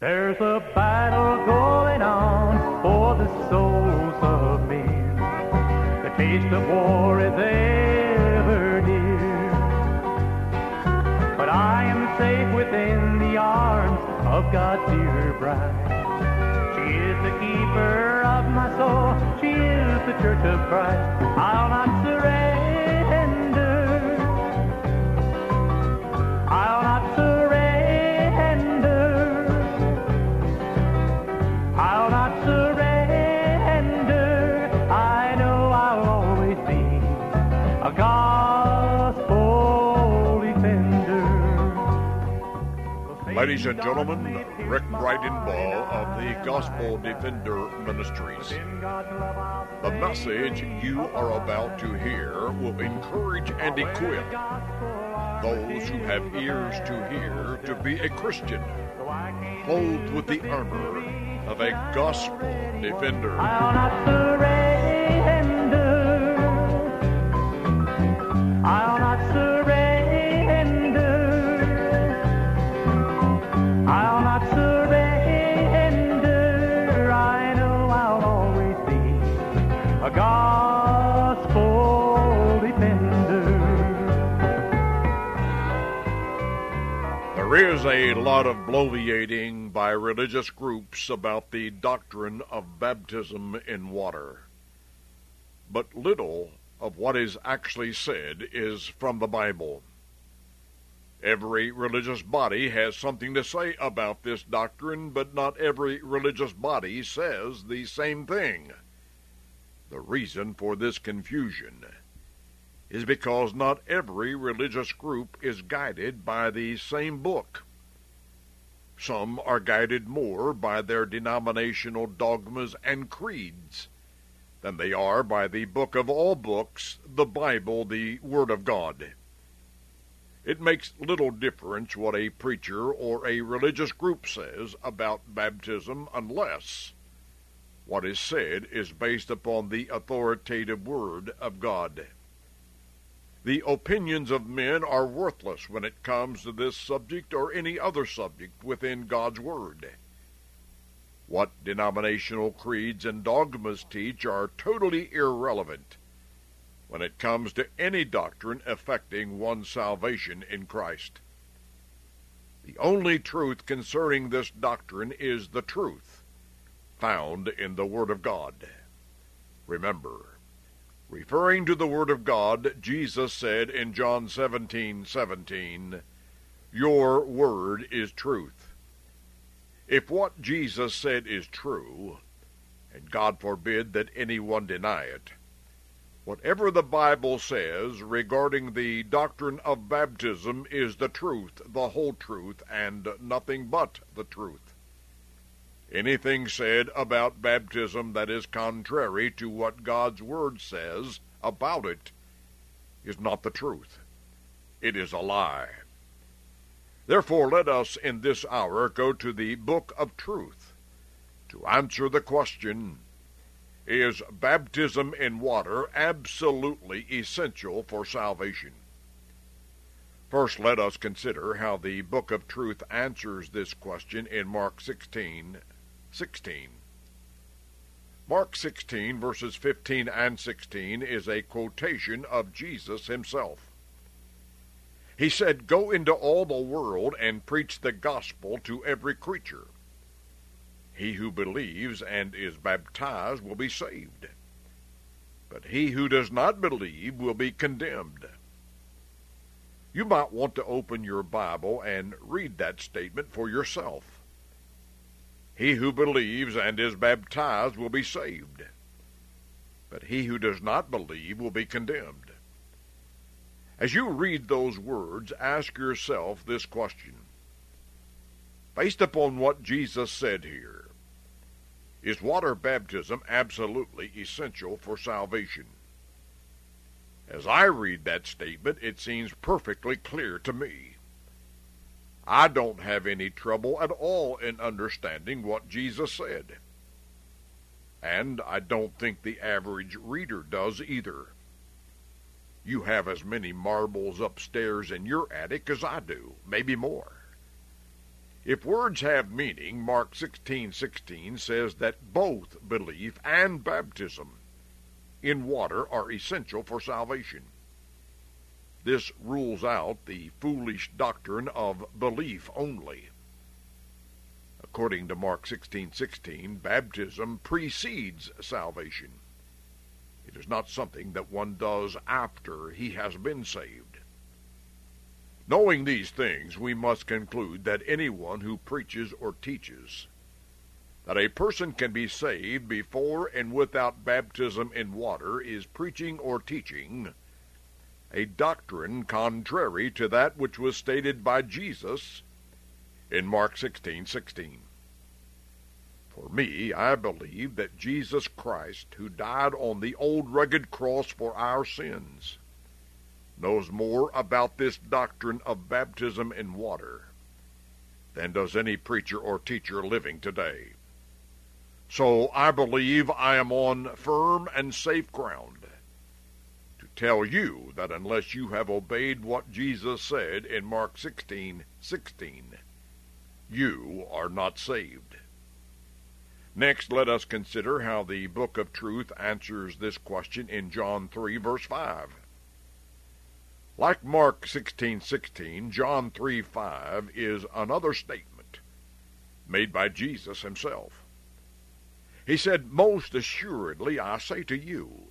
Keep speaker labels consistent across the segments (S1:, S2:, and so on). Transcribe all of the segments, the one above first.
S1: There's a battle going on for the souls of men. The taste of war is ever near. But I am safe within the arms of God's dear bride. She is the keeper of my soul. She is the church of Christ. I'll not
S2: Ladies and gentlemen, Rick Bridenbaugh of the Gospel Defender Ministries. The message you are about to hear will encourage and equip those who have ears to hear to be a Christian, clothed with the armor of a gospel defender.
S1: I'll not surrender. I'll a
S2: lot of bloviating by religious groups about the doctrine of baptism in water. But little of what is actually said is from the Bible. Every religious body has something to say about this doctrine, but not every religious body says the same thing. The reason for this confusion is because not every religious group is guided by the same book. Some are guided more by their denominational dogmas and creeds than they are by the book of all books, the Bible, the Word of God. It makes little difference what a preacher or a religious group says about baptism unless what is said is based upon the authoritative Word of God. The opinions of men are worthless when it comes to this subject or any other subject within God's Word. What denominational creeds and dogmas teach are totally irrelevant when it comes to any doctrine affecting one's salvation in Christ. The only truth concerning this doctrine is the truth found in the Word of God. Remember, Referring to the Word of God, Jesus said in John 17, 17, Your Word is truth. If what Jesus said is true, and God forbid that anyone deny it, whatever the Bible says regarding the doctrine of baptism is the truth, the whole truth, and nothing but the truth. Anything said about baptism that is contrary to what God's Word says about it is not the truth. It is a lie. Therefore, let us in this hour go to the Book of Truth to answer the question Is baptism in water absolutely essential for salvation? First, let us consider how the Book of Truth answers this question in Mark 16 16. Mark 16, verses 15 and 16, is a quotation of Jesus himself. He said, Go into all the world and preach the gospel to every creature. He who believes and is baptized will be saved, but he who does not believe will be condemned. You might want to open your Bible and read that statement for yourself. He who believes and is baptized will be saved, but he who does not believe will be condemned. As you read those words, ask yourself this question based upon what Jesus said here, is water baptism absolutely essential for salvation? As I read that statement, it seems perfectly clear to me. I don't have any trouble at all in understanding what Jesus said. And I don't think the average reader does either. You have as many marbles upstairs in your attic as I do, maybe more. If words have meaning, Mark 16:16 says that both belief and baptism in water are essential for salvation. This rules out the foolish doctrine of belief only. According to Mark 16:16, baptism precedes salvation. It is not something that one does after he has been saved. Knowing these things, we must conclude that anyone who preaches or teaches that a person can be saved before and without baptism in water is preaching or teaching a doctrine contrary to that which was stated by Jesus in Mark 16:16. For me, I believe that Jesus Christ, who died on the old rugged cross for our sins, knows more about this doctrine of baptism in water than does any preacher or teacher living today. So I believe I am on firm and safe ground tell you that unless you have obeyed what Jesus said in Mark 16:16, 16, you are not saved. Next, let us consider how the Book of Truth answers this question in John 3, verse 5. Like Mark 16:16, 16, John 3:5 is another statement made by Jesus himself. He said, Most assuredly I say to you,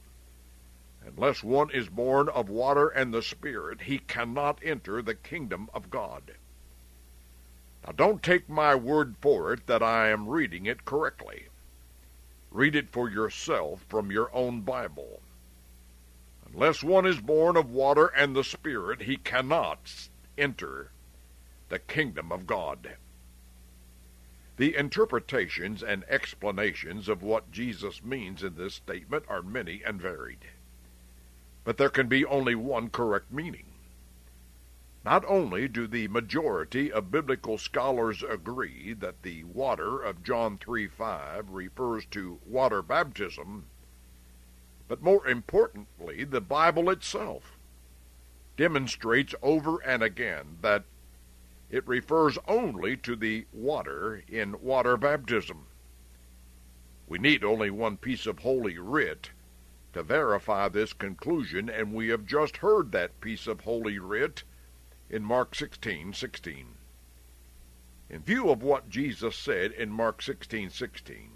S2: unless one is born of water and the Spirit, he cannot enter the kingdom of God. Now don't take my word for it that I am reading it correctly. Read it for yourself from your own Bible. Unless one is born of water and the Spirit, he cannot enter the kingdom of God. The interpretations and explanations of what Jesus means in this statement are many and varied. But there can be only one correct meaning. Not only do the majority of biblical scholars agree that the water of John 3:5 refers to water baptism, but more importantly, the Bible itself demonstrates over and again that it refers only to the water in water baptism. We need only one piece of Holy Writ to verify this conclusion, and we have just heard that piece of Holy Writ in Mark 16:16. 16. In view of what Jesus said in Mark 16:16, 16,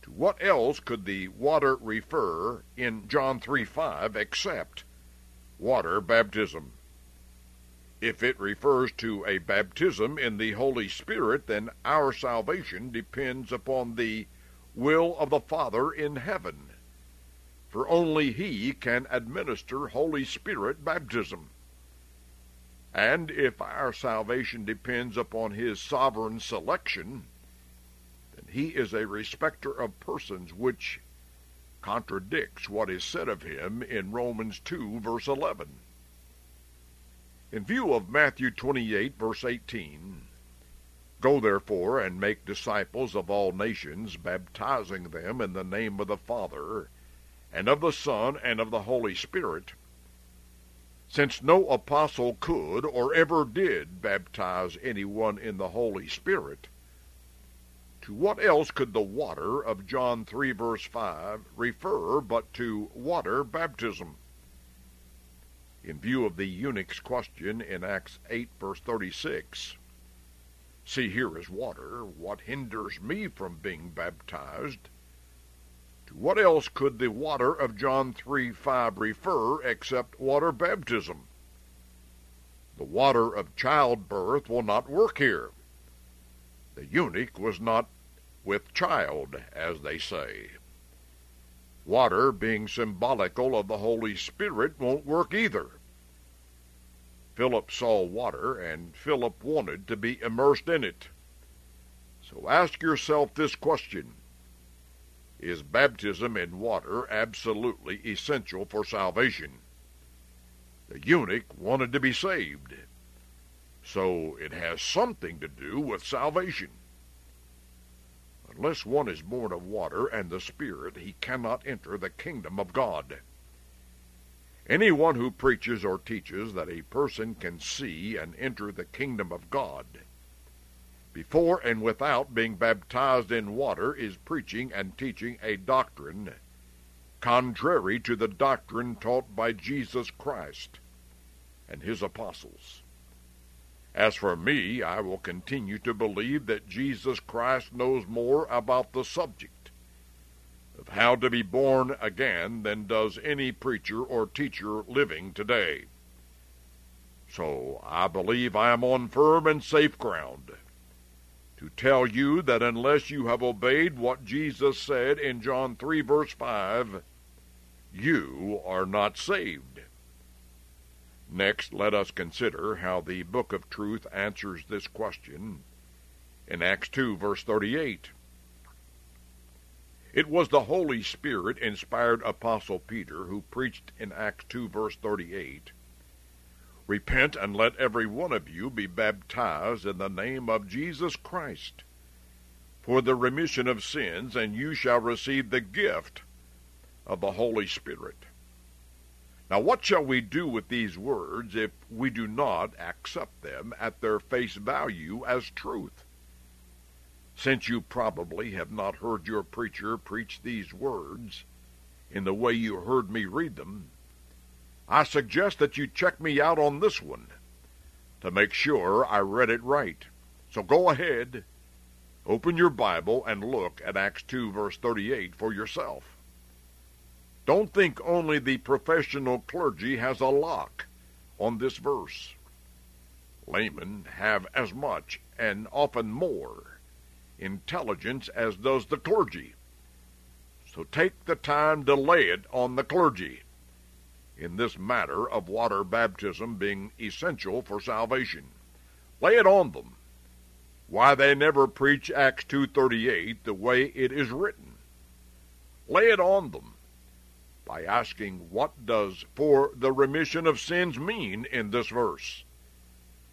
S2: to what else could the water refer in John 3:5 except water baptism? If it refers to a baptism in the Holy Spirit, then our salvation depends upon the will of the Father in heaven, for only He can administer Holy Spirit baptism. And if our salvation depends upon His sovereign selection, then He is a respecter of persons, which contradicts what is said of Him in Romans 2, verse 11. In view of Matthew 28, verse 18, Go therefore and make disciples of all nations, baptizing them in the name of the Father, and of the Son, and of the Holy Spirit. Since no apostle could or ever did baptize anyone in the Holy Spirit, to what else could the water of John 3, verse 5 refer but to water baptism? in view of the eunuch's question in Acts 8, verse 36. See, here is water. What hinders me from being baptized? What else could the water of John 3, 5 refer except water baptism? The water of childbirth will not work here. The eunuch was not with child, as they say. Water, being symbolical of the Holy Spirit, won't work either. Philip saw water, and Philip wanted to be immersed in it. So ask yourself this question Is baptism in water absolutely essential for salvation? The eunuch wanted to be saved, so it has something to do with salvation. Unless one is born of water and the Spirit, he cannot enter the kingdom of God. Anyone who preaches or teaches that a person can see and enter the kingdom of God before and without being baptized in water is preaching and teaching a doctrine contrary to the doctrine taught by Jesus Christ and his apostles. As for me, I will continue to believe that Jesus Christ knows more about the subject of how to be born again than does any preacher or teacher living today. So I believe I am on firm and safe ground to tell you that unless you have obeyed what Jesus said in John 3, verse 5, you are not saved. Next, let us consider how the Book of Truth answers this question in Acts 2, verse 38. It was the Holy Spirit inspired Apostle Peter who preached in Acts 2, verse 38 Repent and let every one of you be baptized in the name of Jesus Christ for the remission of sins, and you shall receive the gift of the Holy Spirit. Now, what shall we do with these words if we do not accept them at their face value as truth? since you probably have not heard your preacher preach these words in the way you heard me read them, I suggest that you check me out on this one to make sure I read it right. So go ahead, open your Bible, and look at Acts 2, verse 38 for yourself. Don't think only the professional clergy has a lock on this verse. Laymen have as much and often more intelligence as does the clergy. So take the time to lay it on the clergy in this matter of water baptism being essential for salvation. Lay it on them. Why they never preach Acts 2:38 the way it is written. Lay it on them by asking what does for the remission of sins mean in this verse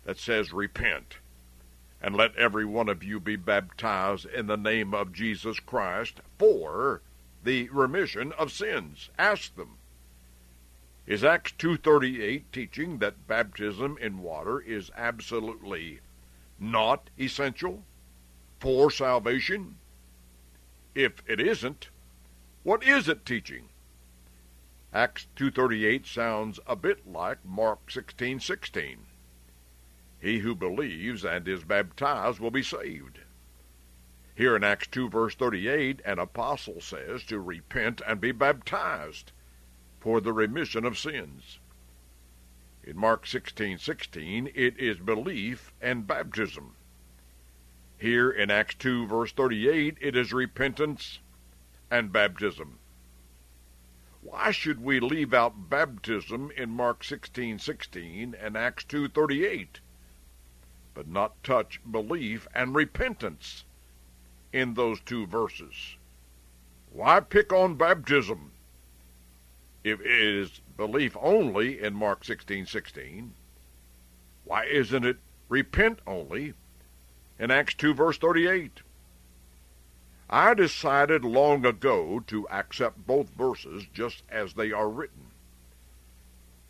S2: that says repent and let every one of you be baptized in the name of Jesus Christ for the remission of sins. Ask them. Is Acts 2:38 teaching that baptism in water is absolutely not essential for salvation? If it isn't, what is it teaching? Acts 2:38 sounds a bit like Mark 16:16. He who believes and is baptized will be saved. Here in Acts 2, verse 38, an apostle says to repent and be baptized for the remission of sins. In Mark 16:16, it is belief and baptism. Here in Acts 2, verse 38, it is repentance and baptism. Why should we leave out baptism in Mark 16:16 and Acts 2:38? but not touch belief and repentance in those two verses. Why pick on baptism if it is belief only in Mark 16:16? Why isn't it repent only in Acts 2 verse 38? I decided long ago to accept both verses just as they are written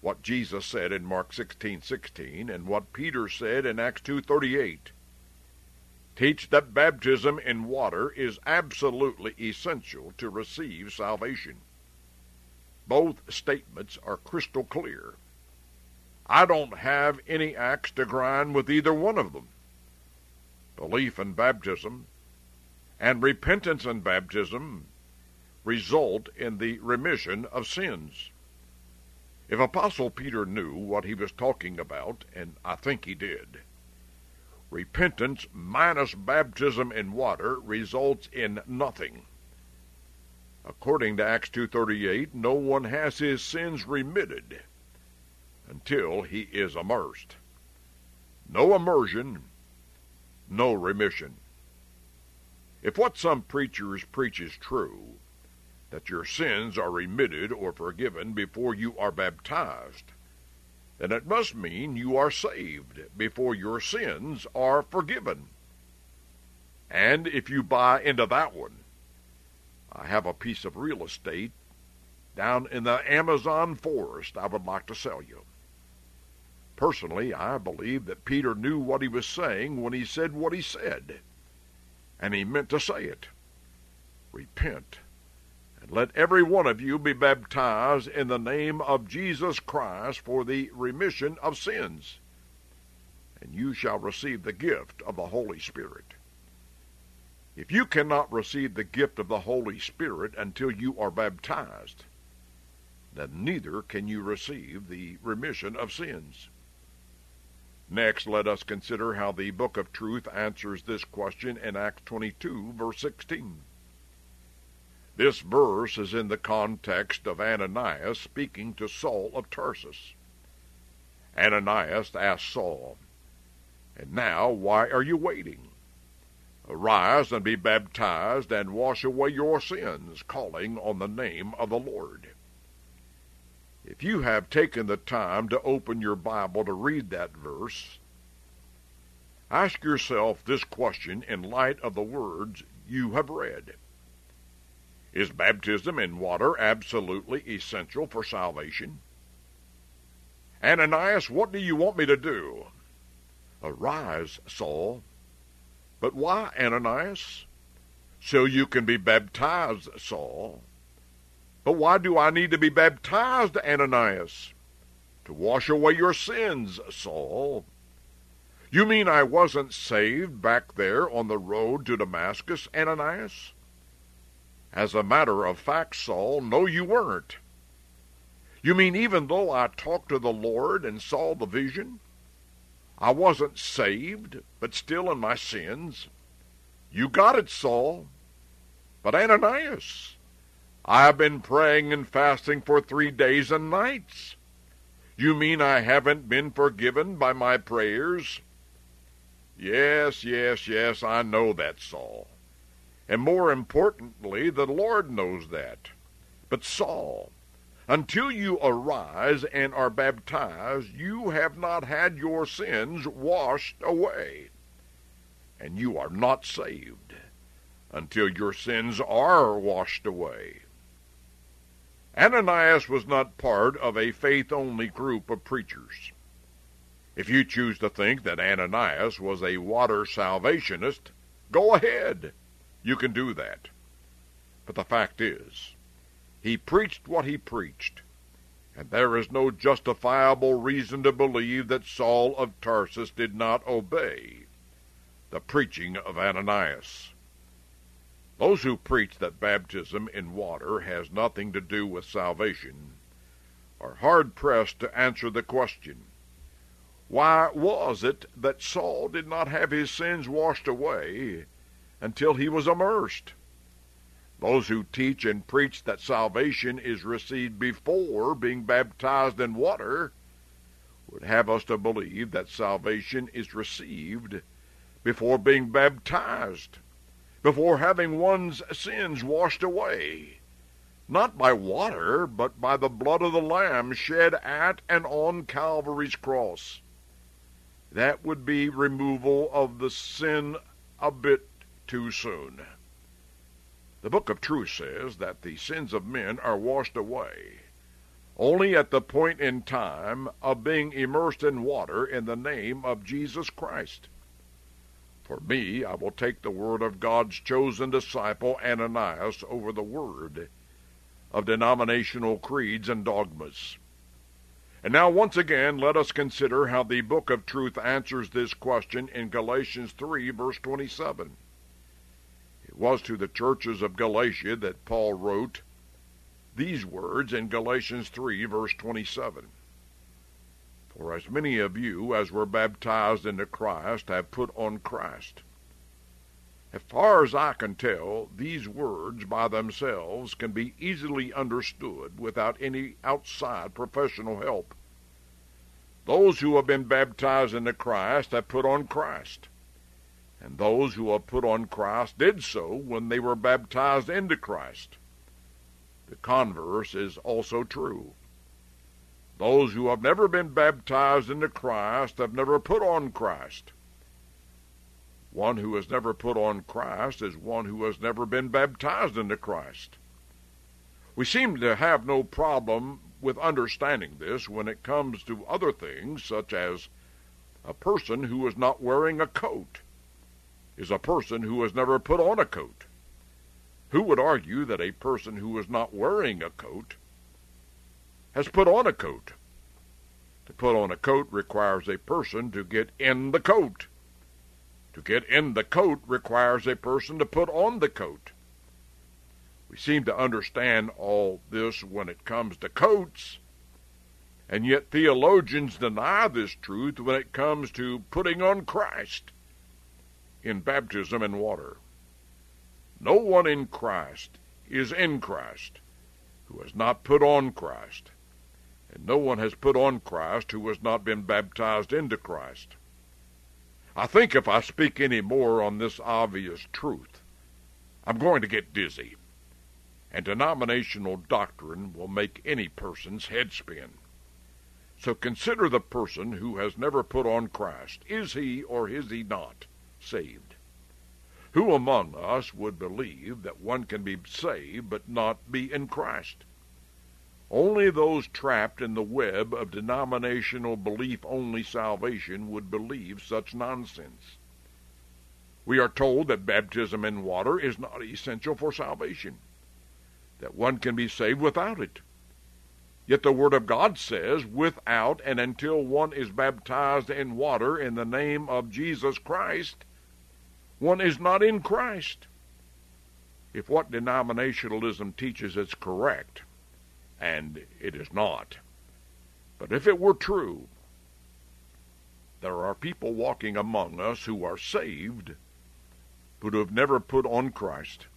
S2: what Jesus said in Mark 16:16 and what Peter said in Acts 2:38. Teach that baptism in water is absolutely essential to receive salvation. Both statements are crystal clear. I don't have any axe to grind with either one of them. Belief and baptism and repentance and baptism result in the remission of sins. If Apostle Peter knew what he was talking about, and I think he did, repentance minus baptism in water results in nothing. According to Acts 2:38, no one has his sins remitted until he is immersed. No immersion, no remission. If what some preachers preach is true, that your sins are remitted or forgiven before you are baptized, then it must mean you are saved before your sins are forgiven. And if you buy into that one, I have a piece of real estate down in the Amazon forest I would like to sell you. Personally, I believe that Peter knew what he was saying when he said what he said, and he meant to say it. Repent, and let every one of you be baptized in the name of Jesus Christ for the remission of sins, and you shall receive the gift of the Holy Spirit. If you cannot receive the gift of the Holy Spirit until you are baptized, then neither can you receive the remission of sins. Next, let us consider how the Book of Truth answers this question in Acts 22, verse 16. This verse is in the context of Ananias speaking to Saul of Tarsus. Ananias asked Saul, And now why are you waiting? Arise and be baptized and wash away your sins, calling on the name of the Lord. If you have taken the time to open your Bible to read that verse, ask yourself this question in light of the words you have read. Is baptism in water absolutely essential for salvation? Ananias, what do you want me to do? Arise, Saul, but why, Ananias? So you can be baptized, Saul. But why do I need to be baptized, Ananias? To wash away your sins, Saul. You mean I wasn't saved back there on the road to Damascus, Ananias? As a matter of fact, Saul, no, you weren't. You mean even though I talked to the Lord and saw the vision, I wasn't saved, but still in my sins. You got it, Saul. But Ananias, I have been praying and fasting for three days and nights. You mean I haven't been forgiven by my prayers? Yes, yes, yes, I know that, Saul. And more importantly, the Lord knows that. But Saul, until you arise and are baptized, you have not had your sins washed away. And you are not saved until your sins are washed away. Ananias was not part of a faith only group of preachers. If you choose to think that Ananias was a water salvationist, go ahead. You can do that. But the fact is, he preached what he preached, and there is no justifiable reason to believe that Saul of Tarsus did not obey the preaching of Ananias. Those who preach that baptism in water has nothing to do with salvation are hard pressed to answer the question why was it that Saul did not have his sins washed away until he was immersed? Those who teach and preach that salvation is received before being baptized in water would have us to believe that salvation is received before being baptized, before having one's sins washed away, not by water, but by the blood of the Lamb shed at and on Calvary's cross. That would be removal of the sin a bit too soon. The book of truth says that the sins of men are washed away only at the point in time of being immersed in water in the name of Jesus Christ. For me, I will take the word of God's chosen disciple Ananias over the word of denominational creeds and dogmas. And now, once again, let us consider how the book of truth answers this question in Galatians 3, verse 27 was to the churches of Galatia that Paul wrote these words in Galatians 3, verse 27. For as many of you as were baptized into Christ have put on Christ. As far as I can tell, these words by themselves can be easily understood without any outside professional help. Those who have been baptized into Christ have put on Christ. And those who have put on Christ did so when they were baptized into Christ. The converse is also true. Those who have never been baptized into Christ have never put on Christ. One who has never put on Christ is one who has never been baptized into Christ. We seem to have no problem with understanding this when it comes to other things, such as a person who is not wearing a coat is a person who has never put on a coat. Who would argue that a person who is not wearing a coat has put on a coat? To put on a coat requires a person to get in the coat. To get in the coat requires a person to put on the coat. We seem to understand all this when it comes to coats, and yet theologians deny this truth when it comes to putting on Christ in baptism and water. No one in Christ is in Christ who has not put on Christ, and no one has put on Christ who has not been baptized into Christ. I think if I speak any more on this obvious truth, I'm going to get dizzy, and denominational doctrine will make any person's head spin. So consider the person who has never put on Christ. Is he or is he not saved? Who among us would believe that one can be saved but not be in Christ? Only those trapped in the web of denominational belief only salvation would believe such nonsense. We are told that baptism in water is not essential for salvation, that one can be saved without it. Yet the Word of God says, without and until one is baptized in water in the name of Jesus Christ, one is not in Christ. If what denominationalism teaches is correct, and it is not. But if it were true, there are people walking among us who are saved, but who have never put on Christ.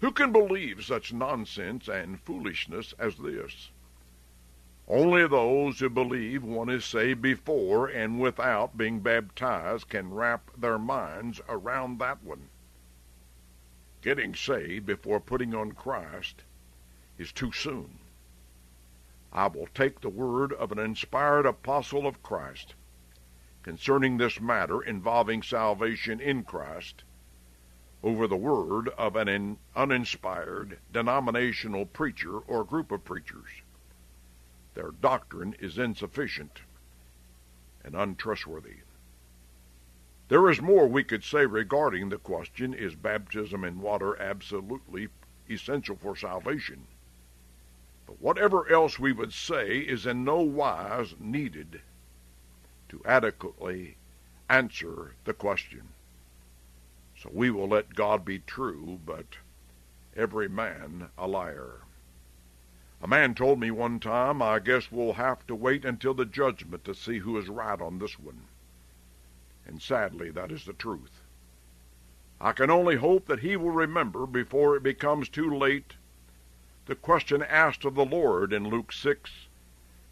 S2: Who can believe such nonsense and foolishness as this? Only those who believe one is saved before and without being baptized can wrap their minds around that one. Getting saved before putting on Christ is too soon. I will take the word of an inspired apostle of Christ concerning this matter involving salvation in Christ over the word of an uninspired denominational preacher or group of preachers. Their doctrine is insufficient and untrustworthy. There is more we could say regarding the question is baptism in water absolutely essential for salvation? But whatever else we would say is in no wise needed to adequately answer the question. So we will let God be true, but every man a liar. A man told me one time, I guess we'll have to wait until the judgment to see who is right on this one. And sadly, that is the truth. I can only hope that he will remember before it becomes too late the question asked of the Lord in Luke 6,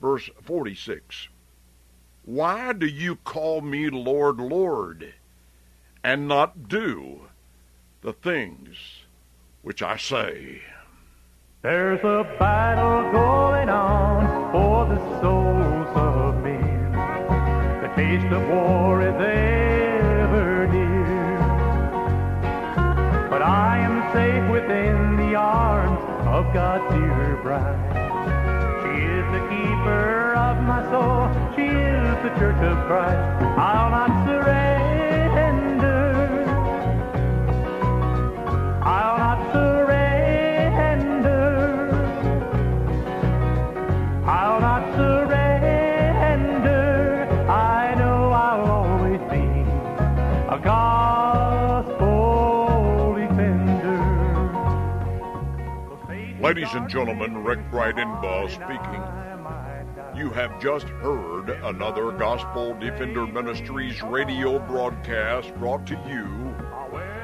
S2: verse 46. Why do you call me Lord, Lord, and not do the things which I say?
S1: There's a battle going on for the souls of men. The taste of war is ever near. But I am safe within the arms of God's dear bride. She is the keeper of my soul. She is the church of Christ. I'll not surrender.
S2: Ladies and gentlemen, Rick Bridenbaugh speaking. You have just heard another Gospel Defender Ministries radio broadcast brought to you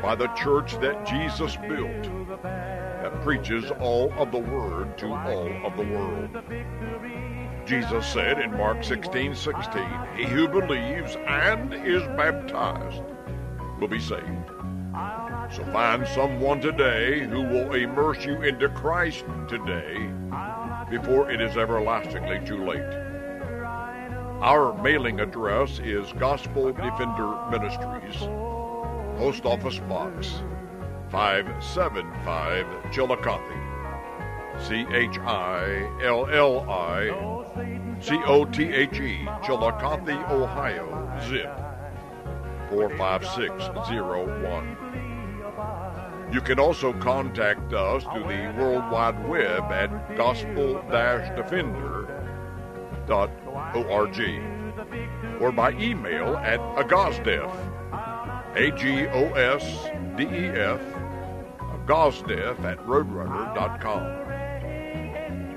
S2: by the church that Jesus built, that preaches all of the Word to all of the world. Jesus said in Mark 16 16, He who believes and is baptized will be saved. So find someone today who will immerse you into Christ today before it is everlastingly too late. Our mailing address is Gospel Defender Ministries, Post Office Box 575 Chillicothe. C H I L L I C O T H E, Chillicothe, Ohio, zip 45601. You can also contact us through the World Wide Web at gospel-defender.org or by email at agosdef, A-G-O-S-D-E-F, agosdef at roadrunner.com.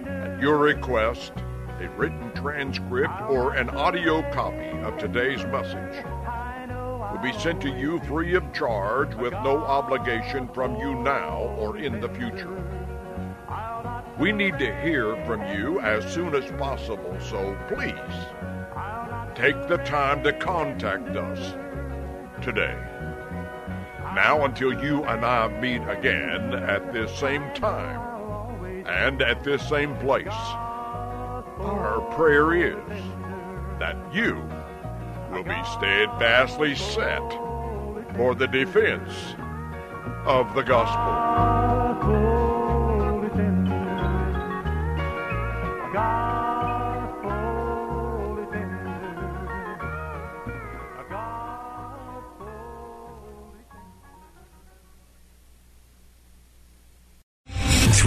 S2: At your request, a written transcript or an audio copy of today's message will be sent to you free of charge with no obligation from you now or in the future. We need to hear from you as soon as possible, so please take the time to contact us today. Now, until you and I meet again at this same time and at this same place, our prayer is that you will be steadfastly set for the defense of the gospel.